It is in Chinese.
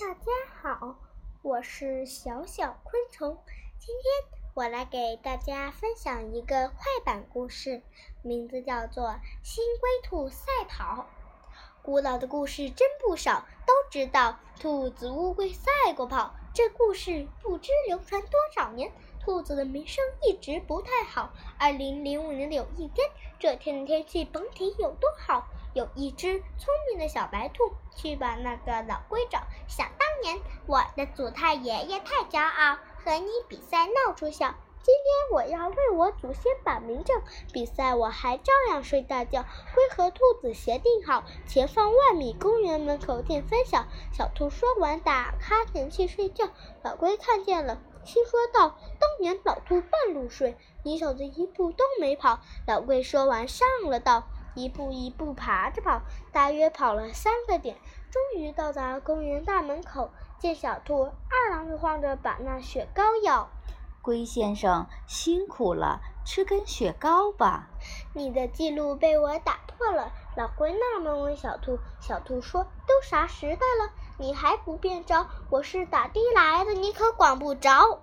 大家好，我是小小昆虫。今天我来给大家分享一个快板故事，名字叫做《新龟兔赛跑》。古老的故事真不少，都知道兔子、乌龟赛过跑。这故事不知流传多少年，兔子的名声一直不太好。二零零五年的有一天，这天的天气甭提有多好。有一只聪明的小白兔去把那个老龟找。想当年，我的祖太爷爷太骄傲，和你比赛闹出笑。今天我要为我祖先把名正，比赛我还照样睡大觉。龟和兔子协定好，前方万米公园门口见分晓。小兔说完，打哈欠去睡觉。老龟看见了，心说道：“年老兔半路睡，你小子一步都没跑。”老龟说完，上了道。一步一步爬着跑，大约跑了三个点，终于到达公园大门口。见小兔二郎慌着把那雪糕要。龟先生辛苦了，吃根雪糕吧。你的记录被我打破了。老龟纳闷问小兔，小兔说：“都啥时代了，你还不变招？我是打的来的，你可管不着。”